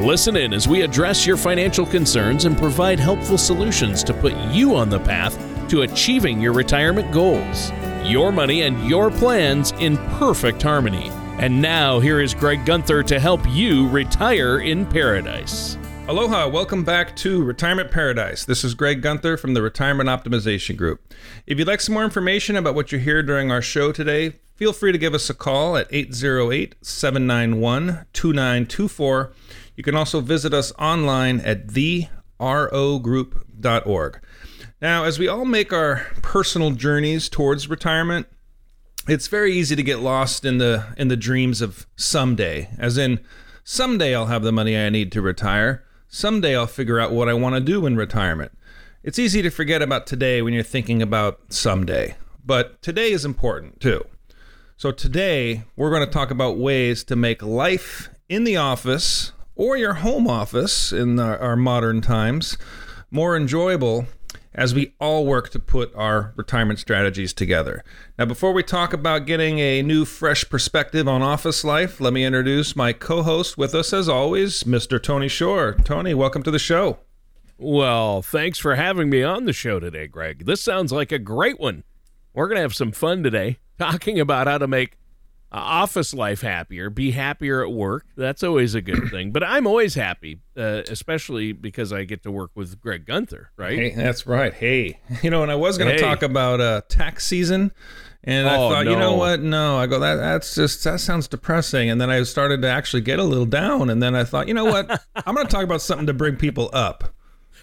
Listen in as we address your financial concerns and provide helpful solutions to put you on the path to achieving your retirement goals. Your money and your plans in perfect harmony. And now, here is Greg Gunther to help you retire in paradise. Aloha, welcome back to Retirement Paradise. This is Greg Gunther from the Retirement Optimization Group. If you'd like some more information about what you hear during our show today, feel free to give us a call at 808 791 2924 you can also visit us online at therogroup.org. Now, as we all make our personal journeys towards retirement, it's very easy to get lost in the in the dreams of someday, as in someday I'll have the money I need to retire. Someday I'll figure out what I want to do in retirement. It's easy to forget about today when you're thinking about someday, but today is important too. So today we're going to talk about ways to make life in the office or your home office in our, modern times more enjoyable as we all work to put our retirement strategies together. Now, before we talk about getting a new, fresh perspective on office life, let me introduce my co host with us, as always, Mr. Tony Shore. Tony, welcome to the show. Well, thanks for having me on the show today, Greg. This sounds like a great one. We're going to have some fun today talking about how to make uh, office life happier, be happier at work. That's always a good thing. But I'm always happy, uh, especially because I get to work with Greg Gunther, right? Hey, that's right. Hey, you know, and I was going to hey. talk about uh, tax season. And oh, I thought, no. you know what? No, I go that that's just that sounds depressing. And then I started to actually get a little down. And then I thought, you know what? I'm going to talk about something to bring people up.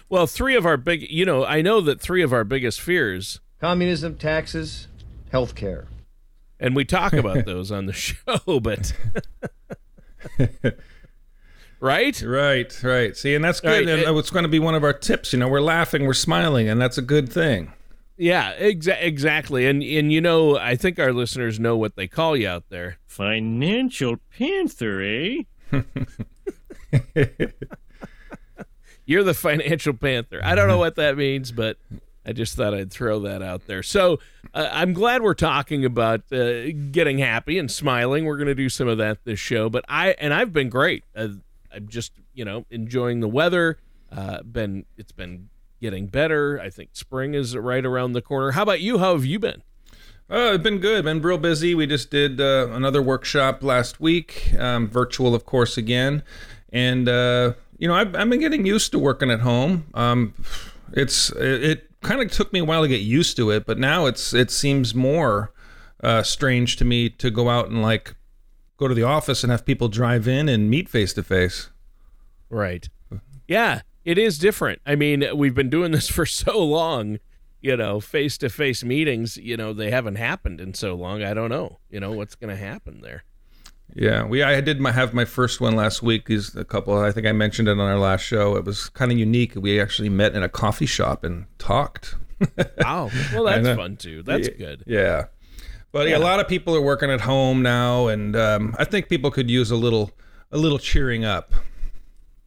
Well, three of our big, you know, I know that three of our biggest fears: communism, taxes, healthcare and we talk about those on the show, but right, right, right. See, and that's good. Right. And it's going to be one of our tips. You know, we're laughing, we're smiling, and that's a good thing. Yeah, exa- exactly. And and you know, I think our listeners know what they call you out there. Financial Panther, eh? You're the financial panther. I don't know what that means, but I just thought I'd throw that out there. So uh, I'm glad we're talking about uh, getting happy and smiling. We're going to do some of that this show. But I and I've been great. Uh, I'm just you know enjoying the weather. Uh, been it's been getting better. I think spring is right around the corner. How about you? How have you been? Oh, it's been good. Been real busy. We just did uh, another workshop last week, um, virtual, of course, again. And uh, you know, I've, I've been getting used to working at home. Um, it's it kind of took me a while to get used to it, but now it's it seems more uh, strange to me to go out and like go to the office and have people drive in and meet face to face. Right. Yeah, it is different. I mean, we've been doing this for so long. You know, face to face meetings. You know, they haven't happened in so long. I don't know. You know what's going to happen there. Yeah, we I did my, have my first one last week. Is a couple. I think I mentioned it on our last show. It was kind of unique. We actually met in a coffee shop and talked. wow, well that's fun too. That's good. Yeah, but yeah. a lot of people are working at home now, and um, I think people could use a little a little cheering up.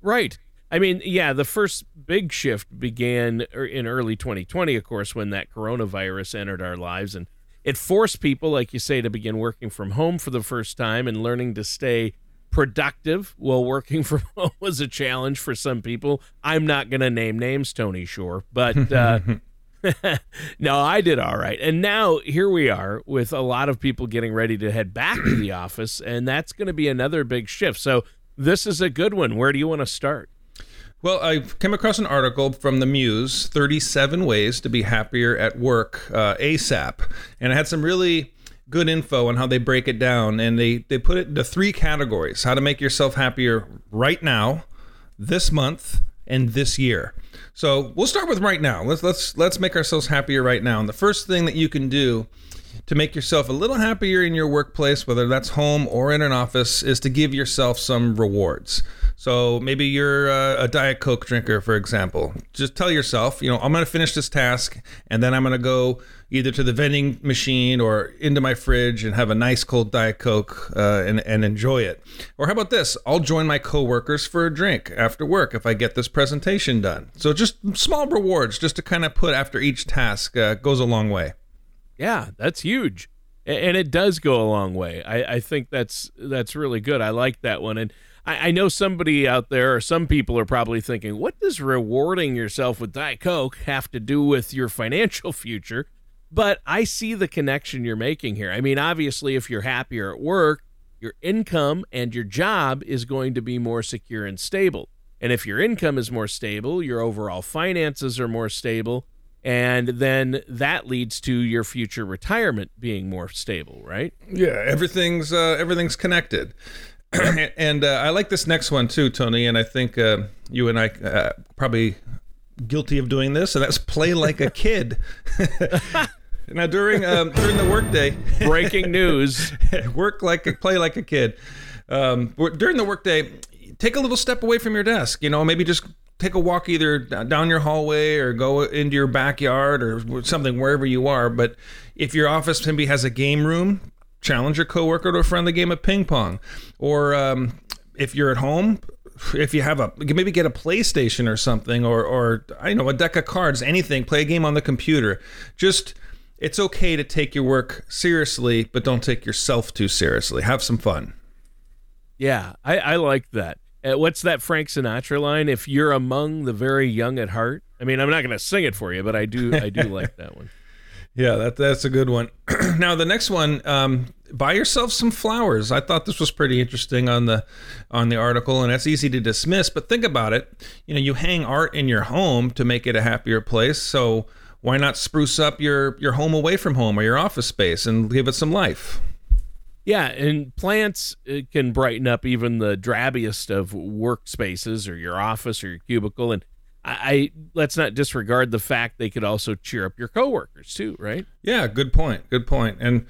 Right. I mean, yeah, the first big shift began er, in early 2020, of course, when that coronavirus entered our lives and it forced people, like you say, to begin working from home for the first time and learning to stay productive while working from home was a challenge for some people. I'm not going to name names, Tony Shore, but uh, no, I did all right. And now here we are with a lot of people getting ready to head back to the office, and that's going to be another big shift. So this is a good one. Where do you want to start? Well, I came across an article from the Muse 37 Ways to Be Happier at Work uh, ASAP. And it had some really good info on how they break it down. And they, they put it into three categories how to make yourself happier right now, this month, and this year. So we'll start with right now. Let's let's let's make ourselves happier right now. And the first thing that you can do to make yourself a little happier in your workplace, whether that's home or in an office, is to give yourself some rewards. So maybe you're a, a Diet Coke drinker, for example. Just tell yourself, you know, I'm going to finish this task and then I'm going to go either to the vending machine or into my fridge and have a nice cold Diet Coke uh, and, and enjoy it. Or how about this? I'll join my coworkers for a drink after work if I get this presentation done. So just small rewards just to kind of put after each task uh, goes a long way. Yeah, that's huge. And it does go a long way. I, I think that's that's really good. I like that one. And I, I know somebody out there, or some people are probably thinking, what does rewarding yourself with Diet Coke have to do with your financial future? But I see the connection you're making here. I mean, obviously, if you're happier at work, your income and your job is going to be more secure and stable. And if your income is more stable, your overall finances are more stable, and then that leads to your future retirement being more stable, right? Yeah, everything's uh, everything's connected. and uh, I like this next one too, Tony. And I think uh, you and I uh, probably guilty of doing this, and that's play like a kid. now during um, during the workday, breaking news: work like a, play like a kid. Um, during the workday, take a little step away from your desk. You know, maybe just take a walk either down your hallway or go into your backyard or something wherever you are. But if your office maybe has a game room, challenge your coworker to a friendly game of ping pong. Or um, if you're at home, if you have a maybe get a PlayStation or something, or or I know a deck of cards, anything. Play a game on the computer. Just it's okay to take your work seriously, but don't take yourself too seriously. Have some fun. Yeah, I, I like that. Uh, what's that Frank Sinatra line? If you're among the very young at heart. I mean, I'm not going to sing it for you, but I do. I do like that one. Yeah, that that's a good one. now the next one, um, buy yourself some flowers. I thought this was pretty interesting on the on the article, and that's easy to dismiss. But think about it. You know, you hang art in your home to make it a happier place. So why not spruce up your your home away from home or your office space and give it some life? Yeah, and plants uh, can brighten up even the drabbiest of workspaces or your office or your cubicle. And I, I, let's not disregard the fact they could also cheer up your coworkers too, right? Yeah, good point. Good point. And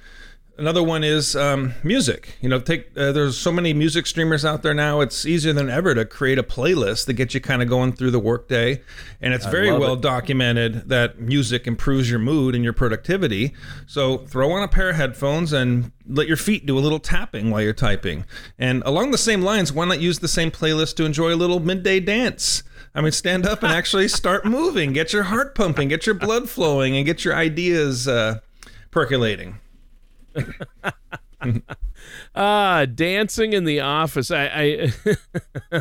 another one is um, music. You know, take uh, there's so many music streamers out there now. It's easier than ever to create a playlist that gets you kind of going through the workday, and it's very well it. documented that music improves your mood and your productivity. So throw on a pair of headphones and let your feet do a little tapping while you're typing. And along the same lines, why not use the same playlist to enjoy a little midday dance? I mean, stand up and actually start moving, get your heart pumping, get your blood flowing, and get your ideas uh, percolating. ah, dancing in the office. I, I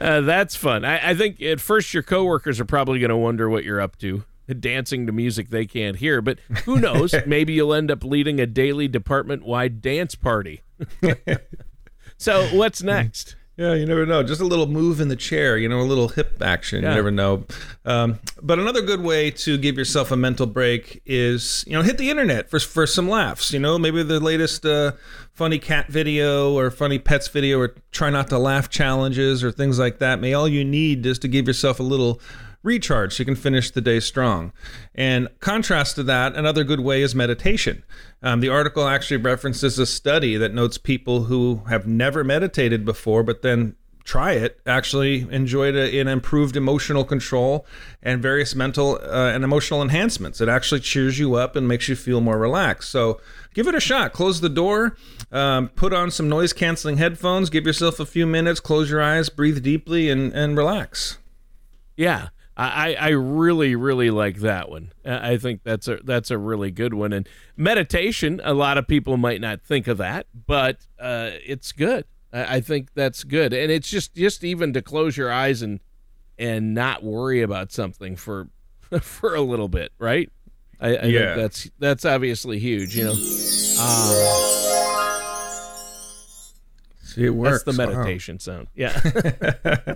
uh, that's fun. I, I, think at first your coworkers are probably going to wonder what you're up to, dancing to music they can't hear. But who knows? Maybe you'll end up leading a daily department-wide dance party. so what's next? Yeah, you never know. Just a little move in the chair, you know, a little hip action. Yeah. You never know. Um, but another good way to give yourself a mental break is, you know, hit the internet for for some laughs. You know, maybe the latest uh, funny cat video or funny pets video or try not to laugh challenges or things like that. May all you need is to give yourself a little recharge. So you can finish the day strong. And contrast to that, another good way is meditation. Um, the article actually references a study that notes people who have never meditated before, but then try it actually enjoyed a, an improved emotional control and various mental uh, and emotional enhancements. It actually cheers you up and makes you feel more relaxed. So give it a shot. Close the door um, put on some noise canceling headphones give yourself a few minutes close your eyes breathe deeply and, and relax. Yeah I, I really really like that one. I think that's a that's a really good one. And meditation, a lot of people might not think of that, but uh, it's good. I, I think that's good, and it's just just even to close your eyes and and not worry about something for for a little bit, right? I, I yeah. think that's that's obviously huge. You know. Uh, See, it works. That's the meditation wow. sound. Yeah.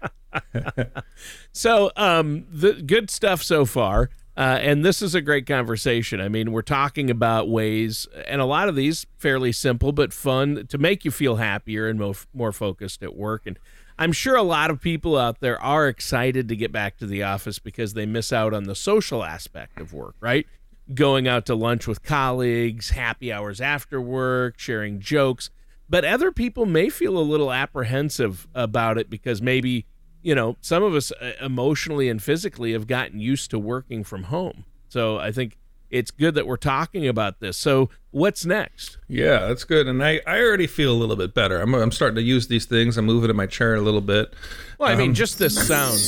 so, um, the good stuff so far. Uh, and this is a great conversation. I mean, we're talking about ways, and a lot of these fairly simple but fun to make you feel happier and more, more focused at work. And I'm sure a lot of people out there are excited to get back to the office because they miss out on the social aspect of work, right? Going out to lunch with colleagues, happy hours after work, sharing jokes. but other people may feel a little apprehensive about it because maybe you know some of us uh, emotionally and physically have gotten used to working from home. So I think it's good that we're talking about this. So what's next? Yeah, that's good. And I, I already feel a little bit better. I'm, I'm starting to use these things. I'm moving in my chair a little bit. Well, I mean, um, just this sound.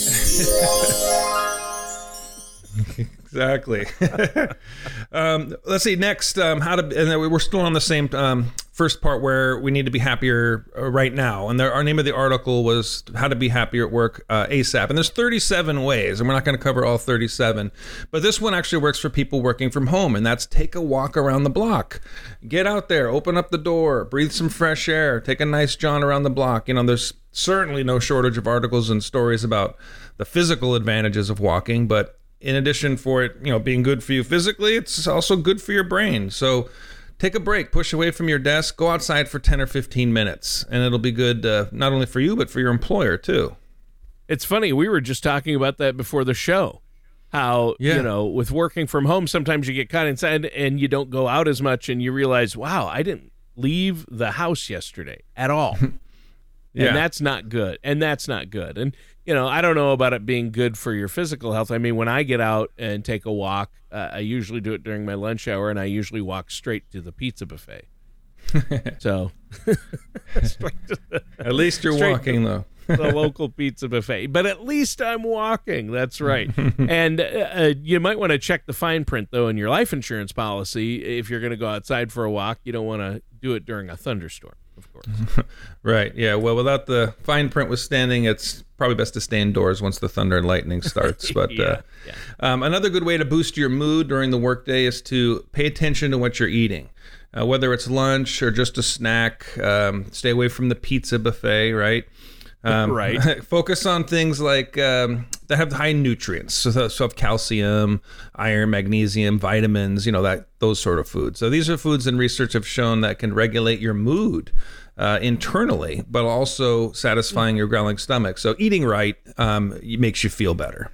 exactly. um, let's see next. Um, how to and then we're still on the same um, first part where we need to be happier uh, right now. And there, our name of the article was "How to Be Happier at Work uh, ASAP." And there's 37 ways, and we're not going to cover all 37. But this one actually works for people working from home, and that's take a walk around the block. Get out there, open up the door, breathe some fresh air, take a nice jaunt around the block. You know, there's certainly no shortage of articles and stories about the physical advantages of walking, but in addition for it, you know, being good for you physically, it's also good for your brain. So take a break, push away from your desk, go outside for 10 or 15 minutes, and it'll be good uh, not only for you, but for your employer too. It's funny. We were just talking about that before the show. How, yeah. you know, with working from home, sometimes you get caught inside and you don't go out as much and you realize, wow, I didn't leave the house yesterday at all. yeah. And that's not good. And that's not good. And you know, I don't know about it being good for your physical health. I mean, when I get out and take a walk, uh, I usually do it during my lunch hour, and I usually walk straight to the pizza buffet. so, at least you're walking though. the local pizza buffet, but at least I'm walking. That's right. and uh, uh, you might want to check the fine print though in your life insurance policy. If you're going to go outside for a walk, you don't want to do it during a thunderstorm of course. right. Yeah. Well, without the fine print withstanding, it's probably best to stay indoors once the thunder and lightning starts. But yeah, uh, yeah. Um, another good way to boost your mood during the workday is to pay attention to what you're eating. Uh, whether it's lunch or just a snack, um, stay away from the pizza buffet, right? Um, right. focus on things like um, that have high nutrients, so, so have calcium, iron, magnesium, vitamins. You know that those sort of foods. So these are foods in research have shown that can regulate your mood uh, internally, but also satisfying your growling stomach. So eating right um, makes you feel better.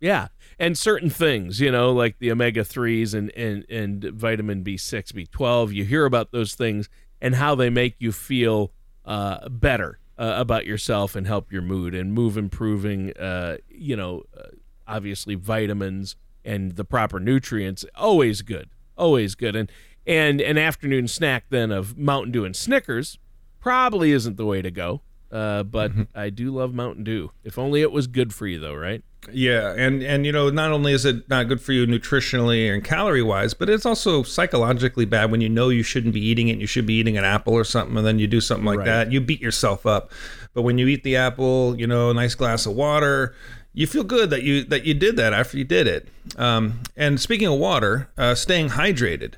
Yeah, and certain things, you know, like the omega threes and and and vitamin B six, B twelve. You hear about those things and how they make you feel uh, better uh, about yourself and help your mood and move improving uh, you know uh, obviously vitamins and the proper nutrients always good always good. And and an afternoon snack then of mountain dew and snickers probably isn't the way to go uh, but mm-hmm. i do love mountain dew if only it was good for you though right yeah, and and you know, not only is it not good for you nutritionally and calorie wise, but it's also psychologically bad when you know you shouldn't be eating it. You should be eating an apple or something, and then you do something like right. that. You beat yourself up. But when you eat the apple, you know, a nice glass of water, you feel good that you that you did that after you did it. Um, and speaking of water, uh, staying hydrated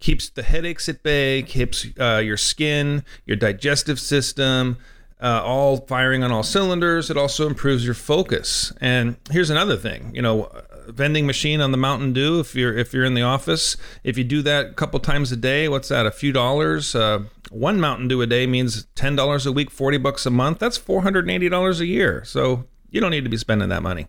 keeps the headaches at bay, keeps uh, your skin, your digestive system, uh, all firing on all cylinders. It also improves your focus. And here's another thing, you know, vending machine on the Mountain Dew. If you're if you're in the office, if you do that a couple times a day, what's that? A few dollars. Uh, one Mountain Dew a day means ten dollars a week, forty bucks a month. That's four hundred and eighty dollars a year. So you don't need to be spending that money.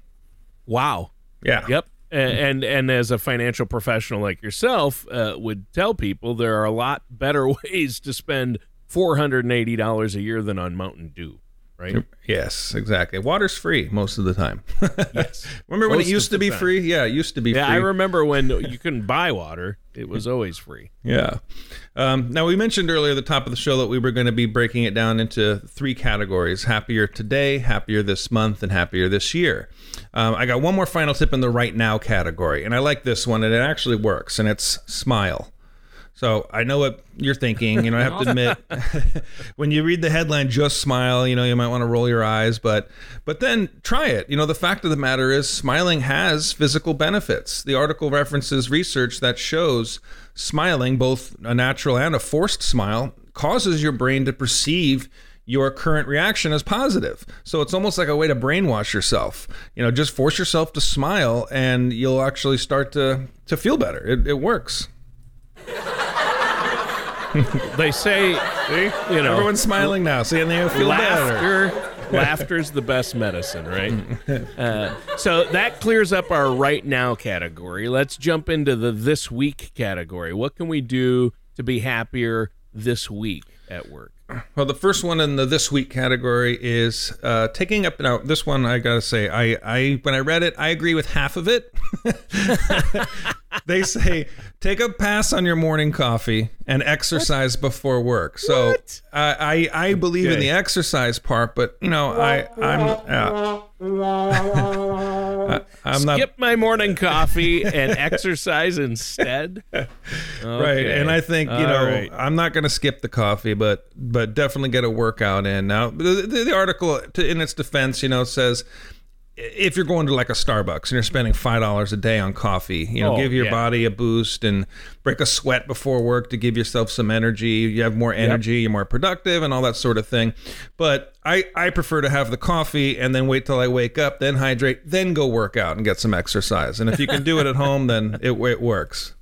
Wow. Yeah. Yep. And, and and, as a financial professional like yourself uh, would tell people there are a lot better ways to spend $480 a year than on Mountain Dew, right? Yes, exactly. Water's free most of the time. yes. Remember when it used to be time. free? Yeah, it used to be free. yeah, free. I remember when you couldn't buy water. It was always free. Yeah. Um, now, we mentioned earlier at the top of the show that we were going to be breaking it down into three categories happier today, happier this month, and happier this year. Um, I got one more final tip in the right now category, and I like this one, and it actually works, and it's smile. So I know what you're thinking. You know, I have to admit, when you read the headline, just smile. You know, you might want to roll your eyes, but but then try it. You know, the fact of the matter is, smiling has physical benefits. The article references research that shows smiling, both a natural and a forced smile, causes your brain to perceive your current reaction as positive. So it's almost like a way to brainwash yourself. You know, just force yourself to smile, and you'll actually start to to feel better. It, it works. they say, you know, everyone's smiling now, seeing they feel laughter, better. Laughter's the best medicine, right? Uh, so that clears up our right now category. Let's jump into the this week category. What can we do to be happier this week? at work? Well, the first one in the this week category is uh, taking up. Now, this one I gotta say, I, I when I read it, I agree with half of it. they say take a pass on your morning coffee and exercise before work. So What? I, I I believe in the exercise part, but you know I I'm uh, I, I'm not Skip my morning coffee and exercise instead. right and i think you All know right. i'm not going to skip the coffee but but definitely get a workout in. Now the, the, the article to, in its defense you know says if you're going to like a starbucks and you're spending five dollars a day on coffee you know Oh, give your yeah. body a boost and break a sweat before work to give yourself some energy. You have more energy you're more productive and all that sort of thing. But i i prefer to have the coffee and then wait till i wake up then hydrate then go work out and get some exercise. And if you can do it at home then it, it works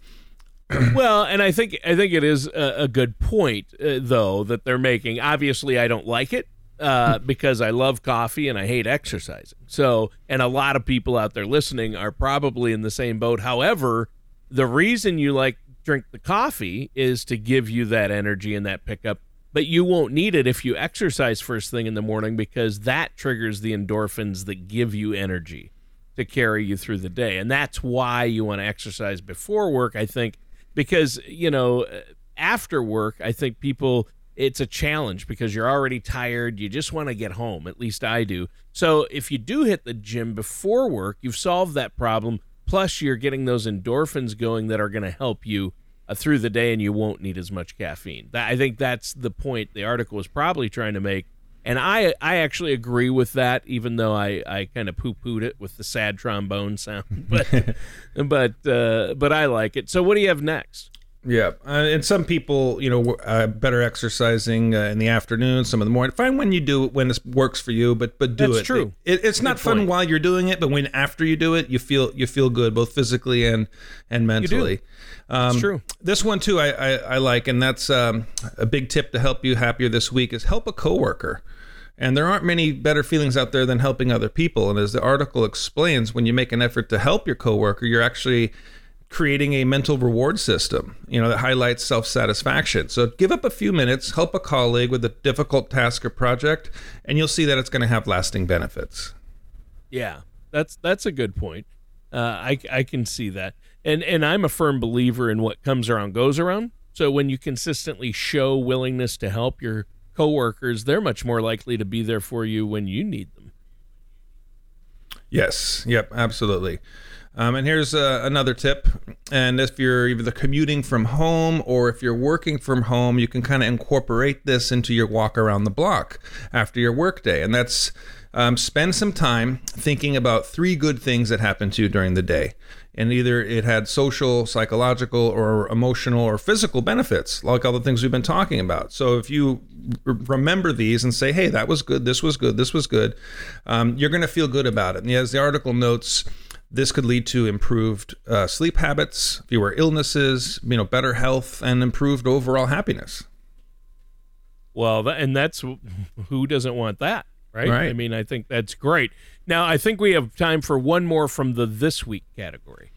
well, and I think I think it is a, a good point uh, though that they're making. Obviously, I don't like it uh, because I love coffee and I hate exercising. So, and a lot of people out there listening are probably in the same boat. However, the reason you like drink the coffee is to give you that energy and that pickup. But you won't need it if you exercise first thing in the morning because that triggers the endorphins that give you energy to carry you through the day. And that's why you want to exercise before work, I think, because, you know, after work, I think people, it's a challenge because you're already tired. You just want to get home. At least I do. So if you do hit the gym before work, you've solved that problem. Plus, you're getting those endorphins going that are going to help you uh, through the day and you won't need as much caffeine. That, I think that's the point the article was probably trying to make. And I I actually agree with that, even though I, I kind of poo pooed it with the sad trombone sound. But but uh, but I like it. So what do you have next? Yeah, uh, and some people, you know, uh, better exercising uh, in the afternoon, some of the morning. Find when you do it when this works for you, but but do That's it. true. It, it's not fun point. while you're doing it, but when after you do it, you feel you feel good both physically and and mentally. Um, It's true. This one too, I I, I like, and that's um, a big tip to help you happier this week is help a coworker. And there aren't many better feelings out there than helping other people. And as the article explains, when you make an effort to help your coworker, you're actually creating a mental reward system, you know, that highlights self-satisfaction. So give up a few minutes, help a colleague with a difficult task or project, and you'll see that it's going to have lasting benefits. Yeah, that's that's a good point. Uh, I I can see that, and and I'm a firm believer in what comes around goes around. So when you consistently show willingness to help your coworkers, they're much more likely to be there for you when you need them. Yes. Yep. Absolutely. Um, and here's uh, another tip. And if you're either commuting from home or if you're working from home, you can kind of incorporate this into your walk around the block after your workday. And that's um, spend some time thinking about three good things that happened to you during the day. And either it had social, psychological, or emotional or physical benefits, like all the things we've been talking about. So if you remember these and say, hey, that was good, this was good, this was good, um, you're going to feel good about it. And as the article notes, this could lead to improved uh, sleep habits, fewer illnesses, you know, better health, and improved overall happiness. Well, and that's who doesn't want that, right? Right. I mean, I think that's great. Now, I think we have time for one more from the this week category.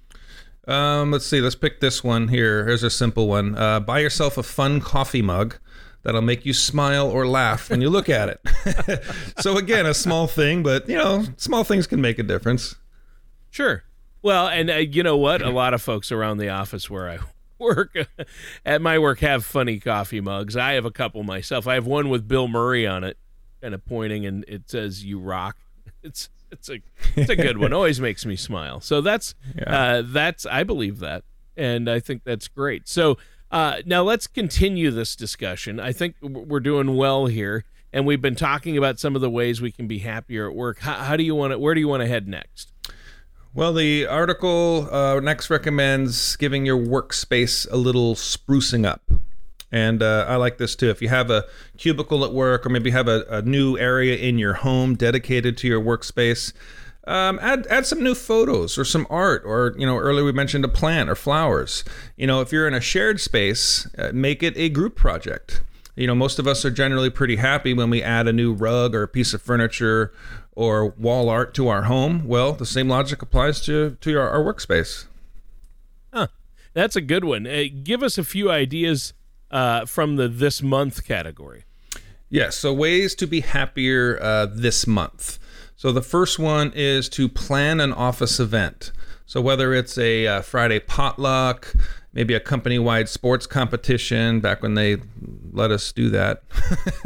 Um, let's see. Let's pick this one here. Here's a simple one. Uh, buy yourself a fun coffee mug that'll make you smile or laugh when you look at it. so again, a small thing, but you know, small things can make a difference. Sure. Well, and uh, you know what? A lot of folks around the office where I work at my work have funny coffee mugs. I have a couple myself. I have one with Bill Murray on it, kind of pointing, and it says "You rock." It's it's a it's a good one. Always makes me smile. So that's uh, that's I believe that, and I think that's great. So uh, now let's continue this discussion. I think we're doing well here, and we've been talking about some of the ways we can be happier at work. How, how do you want to? Where do you want to head next? Well, the article uh, next recommends giving your workspace a little sprucing up. And uh, I like this too. If you have a cubicle at work, or maybe have a, a new area in your home dedicated to your workspace, um, add add some new photos or some art, or you know, earlier we mentioned a plant or flowers. You know, if you're in a shared space, uh, make it a group project. You know, most of us are generally pretty happy when we add a new rug or a piece of furniture or wall art to our home. Well, the same logic applies to to your, our workspace. Huh. That's a good one. Uh, give us a few ideas uh, from the this month category. Yes. So ways to be happier uh, this month. So the first one is to plan an office event. So whether it's a uh, Friday potluck, maybe a company-wide sports competition back when they let us do that,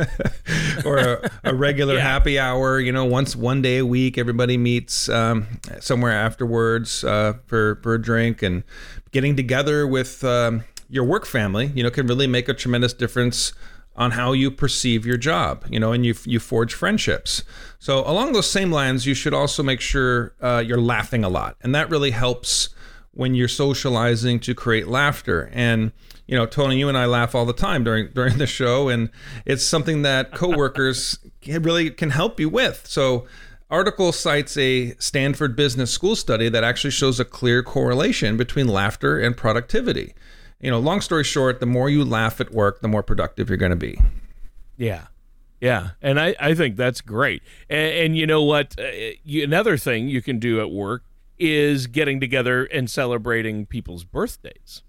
or a, a regular Yeah. happy hour. You know, once one day a week, everybody meets um, somewhere afterwards uh, for for a drink and getting together with um, your work family. You know, can really make a tremendous difference on how you perceive your job, you know, and you you forge friendships. So along those same lines, you should also make sure uh, you're laughing a lot, and that really helps when you're socializing to create laughter. And you know, Tony, you and I laugh all the time during during the show, and it's something that coworkers can, really can help you with. So. Article cites a Stanford Business School study that actually shows a clear correlation between laughter and productivity you know, long story short, the more you laugh at work, the more productive you're going to be. Yeah. Yeah. And I, I think that's great. And, and you know what? Uh, you, another thing you can do at work is getting together and celebrating people's birthdays.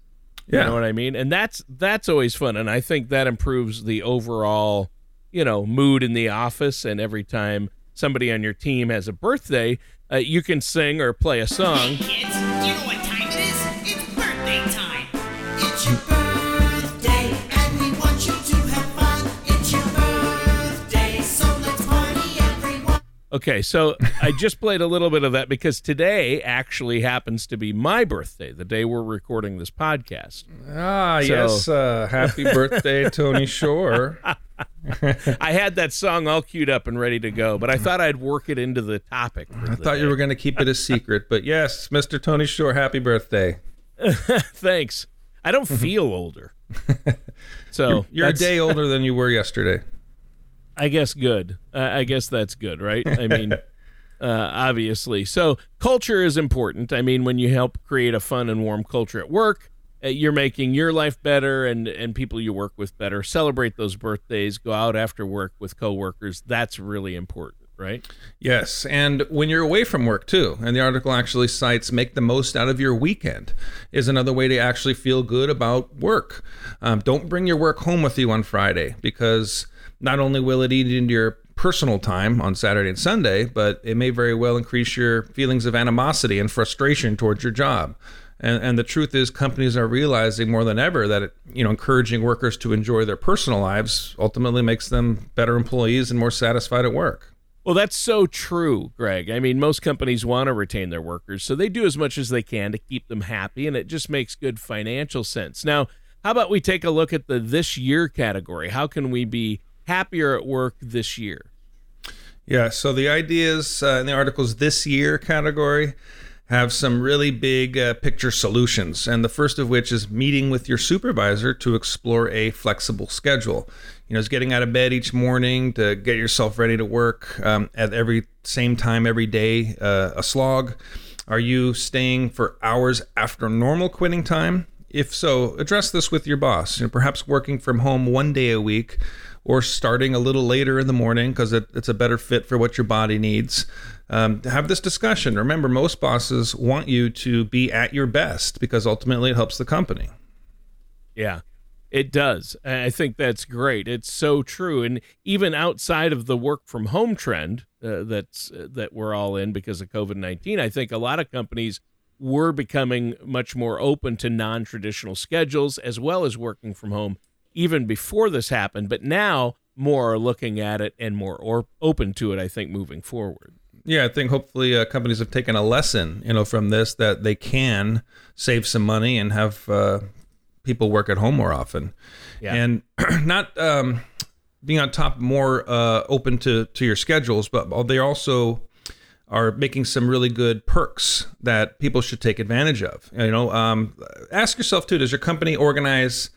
You know what I mean? And that's that's always fun. And I think that improves the overall, you know, mood in the office. And every time somebody on your team has a birthday, uh, you can sing or play a song. Kids, you know what time it Okay, so I just played a little bit of that because today actually happens to be my birthday, the day we're recording this podcast. Ah, So- yes. Uh, happy birthday, Tony Shore. I had that song all queued up and ready to go, but I thought I'd work it into the topic. I the thought you were going to keep it a secret, but yes, Mr. Tony Shore, happy birthday. Thanks. I don't feel older. So You're a day older than you were yesterday. I guess good. Uh, I guess that's good, right? I mean, uh, obviously. So culture is important. I mean, when you help create a fun and warm culture at work, uh, you're making your life better and and people you work with better. Celebrate those birthdays. Go out after work with coworkers. That's really important, right? Yes, and when you're away from work too, and the article actually cites make the most out of your weekend is another way to actually feel good about work. Um, don't bring your work home with you on Friday because not only will it eat into your personal time on Saturday and Sunday, but it may very well increase your feelings of animosity and frustration towards your job. And, and the truth is, companies are realizing more than ever that it, you know encouraging workers to enjoy their personal lives ultimately makes them better employees and more satisfied at work. Well, that's so true, Greg. I mean, most companies want to retain their workers, so they do as much as they can to keep them happy, and it just makes good financial sense. Now, how about we take a look at the this year category? How can we be happier at work this year? Yeah, so the ideas uh, in the articles this year category have some really big uh, picture solutions. And the first of which is meeting with your supervisor to explore a flexible schedule. You know, it's getting out of bed each morning to get yourself ready to work um, at every same time every day, uh, a slog. Are you staying for hours after normal quitting time? If so, address this with your boss. You know, perhaps working from home one day a week or starting a little later in the morning because it, it's a better fit for what your body needs. Um, have this discussion. Remember, most bosses want you to be at your best because ultimately it helps the company. Yeah, it does. I think that's great. It's so true. And even outside of the work from home trend uh, that's uh, that we're all in because of COVID nineteen, I think a lot of companies were becoming much more open to non traditional schedules as well as working from home even before this happened. But now more are looking at it and more or open to it. I think moving forward. Yeah, I think hopefully uh, companies have taken a lesson, you know, from this that they can save some money and have uh, people work at home more often, Yeah. and not um, being on top more uh, open to to your schedules, but they also are making some really good perks that people should take advantage of. You know, um, ask yourself too: Does your company organize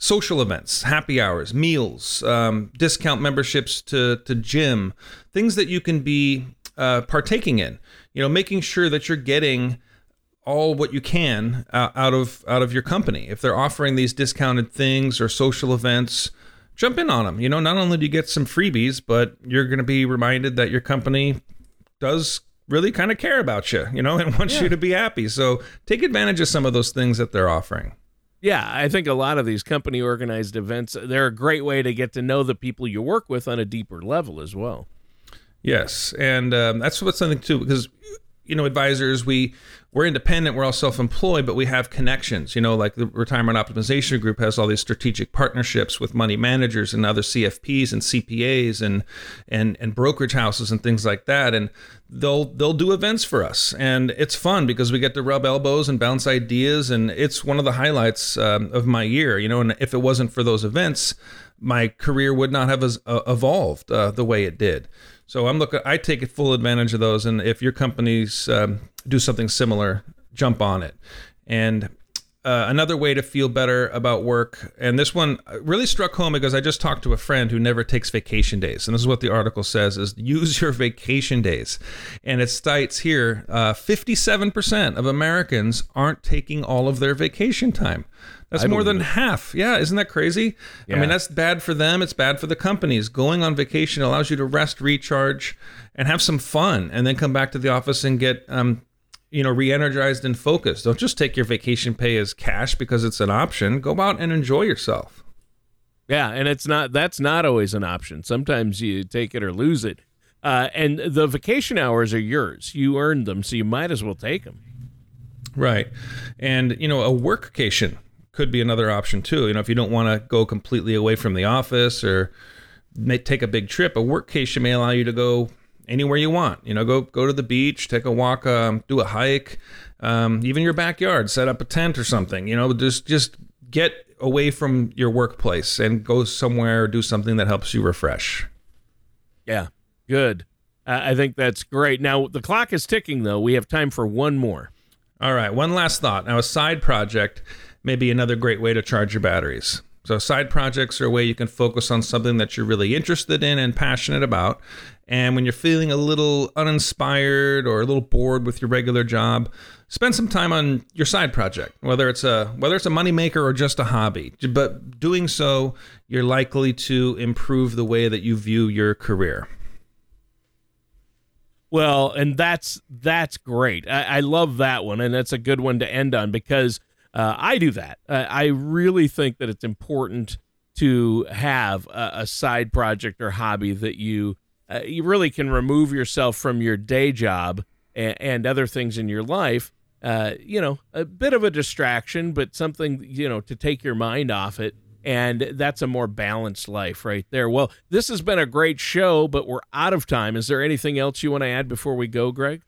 social events, happy hours, meals, um, discount memberships to to gym, things that you can be uh, partaking in? You know, making sure that you're getting all what you can uh, out of out of your company. If they're offering these discounted things or social events, jump in on them. You know, not only do you get some freebies, but you're going to be reminded that your company does really kind of care about you, you know, and wants you to be happy. So take advantage of some of those things that they're offering. Yeah, I think a lot of these company organized events, they're a great way to get to know the people you work with on a deeper level as well. Yes, and um, that's what's something too because you know advisors we we're independent we're all self-employed but we have connections. You know like the retirement optimization group has all these strategic partnerships with money managers and other cfps and cpas and and and brokerage houses and things like that. And they'll they'll do events for us. And it's fun because we get to rub elbows and bounce ideas. And it's one of the highlights um, of my year you know and if it wasn't for those events my career would not have uh, evolved uh, the way it did so I'm looking. I take full advantage of those, and if your companies um, do something similar, jump on it. And uh, another way to feel better about work, and this one really struck home because I just talked to a friend who never takes vacation days, and this is what the article says: is use your vacation days. And it states here, uh, 57% of Americans aren't taking all of their vacation time. That's I more than it. half. Yeah, isn't that crazy? I mean, that's bad for them. It's bad for the companies. Going on vacation allows you to rest, recharge, and have some fun, and then come back to the office and get, um, you know, re-energized and focused. Don't just take your vacation pay as cash because it's an option. Go out and enjoy yourself. Yeah, and it's not that's not always an option. Sometimes you take it or lose it. Uh, and the vacation hours are yours. You earned them, so you might as well take them. Right. And, you know, a workcation could be another option too. You know, if you don't want to go completely away from the office or may take a big trip, a workcation may allow you to go anywhere you want. You know, go go to the beach, take a walk, um, do a hike, um, even your backyard, set up a tent or something. You know, just just get away from your workplace and go somewhere, do something that helps you refresh. Yeah, good. Uh, I think that's great. Now the clock is ticking, though. We have time for one more. All right, one last thought. Now, a side project may be another great way to charge your batteries. So, side projects are a way you can focus on something that you're really interested in and passionate about. And when you're feeling a little uninspired or a little bored with your regular job, spend some time on your side project, whether it's a whether it's a moneymaker or just a hobby. But doing so, you're likely to improve the way that you view your career. Well, and that's that's great. I, I love that one, and that's a good one to end on because uh, I do that. Uh, I really think that it's important to have a, a side project or hobby that you uh, you really can remove yourself from your day job and, and other things in your life. Uh, you know, a bit of a distraction, but something you know to take your mind off it. And that's a more balanced life right there. Well, this has been a great show, but we're out of time. Is there anything else you want to add before we go, Greg?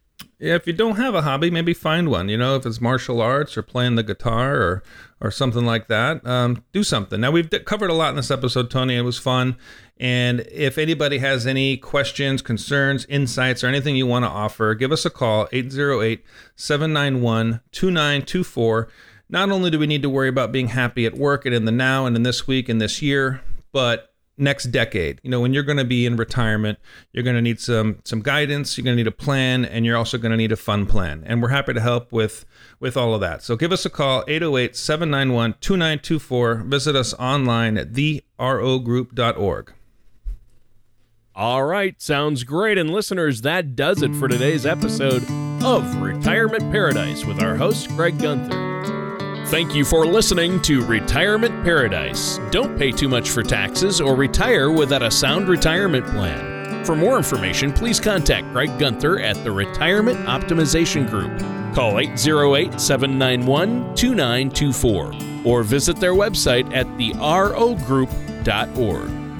Yeah, if you don't have a hobby, maybe find one. You know, if it's martial arts or playing the guitar or or something like that, um, do something. Now we've covered a lot in this episode, Tony. It was fun. And if anybody has any questions, concerns, insights, or anything you want to offer, give us a call 808 791 2924. Not only do we need to worry about being happy at work and in the now and in this week and this year, but next decade. You know, when you're going to be in retirement, you're going to need some some guidance, you're going to need a plan, and you're also going to need a fun plan. And we're happy to help with with all of that. So give us a call 808-791-2924. Visit us online at therogroup.org. All right, sounds great. And listeners, that does it for today's episode of Retirement Paradise with our host, Greg Gunther. Thank you for listening to Retirement Paradise. Don't pay too much for taxes or retire without a sound retirement plan. For more information, please contact Greg Gunther at the Retirement Optimization Group. Call 808 791 2924 or visit their website at therogroup.org.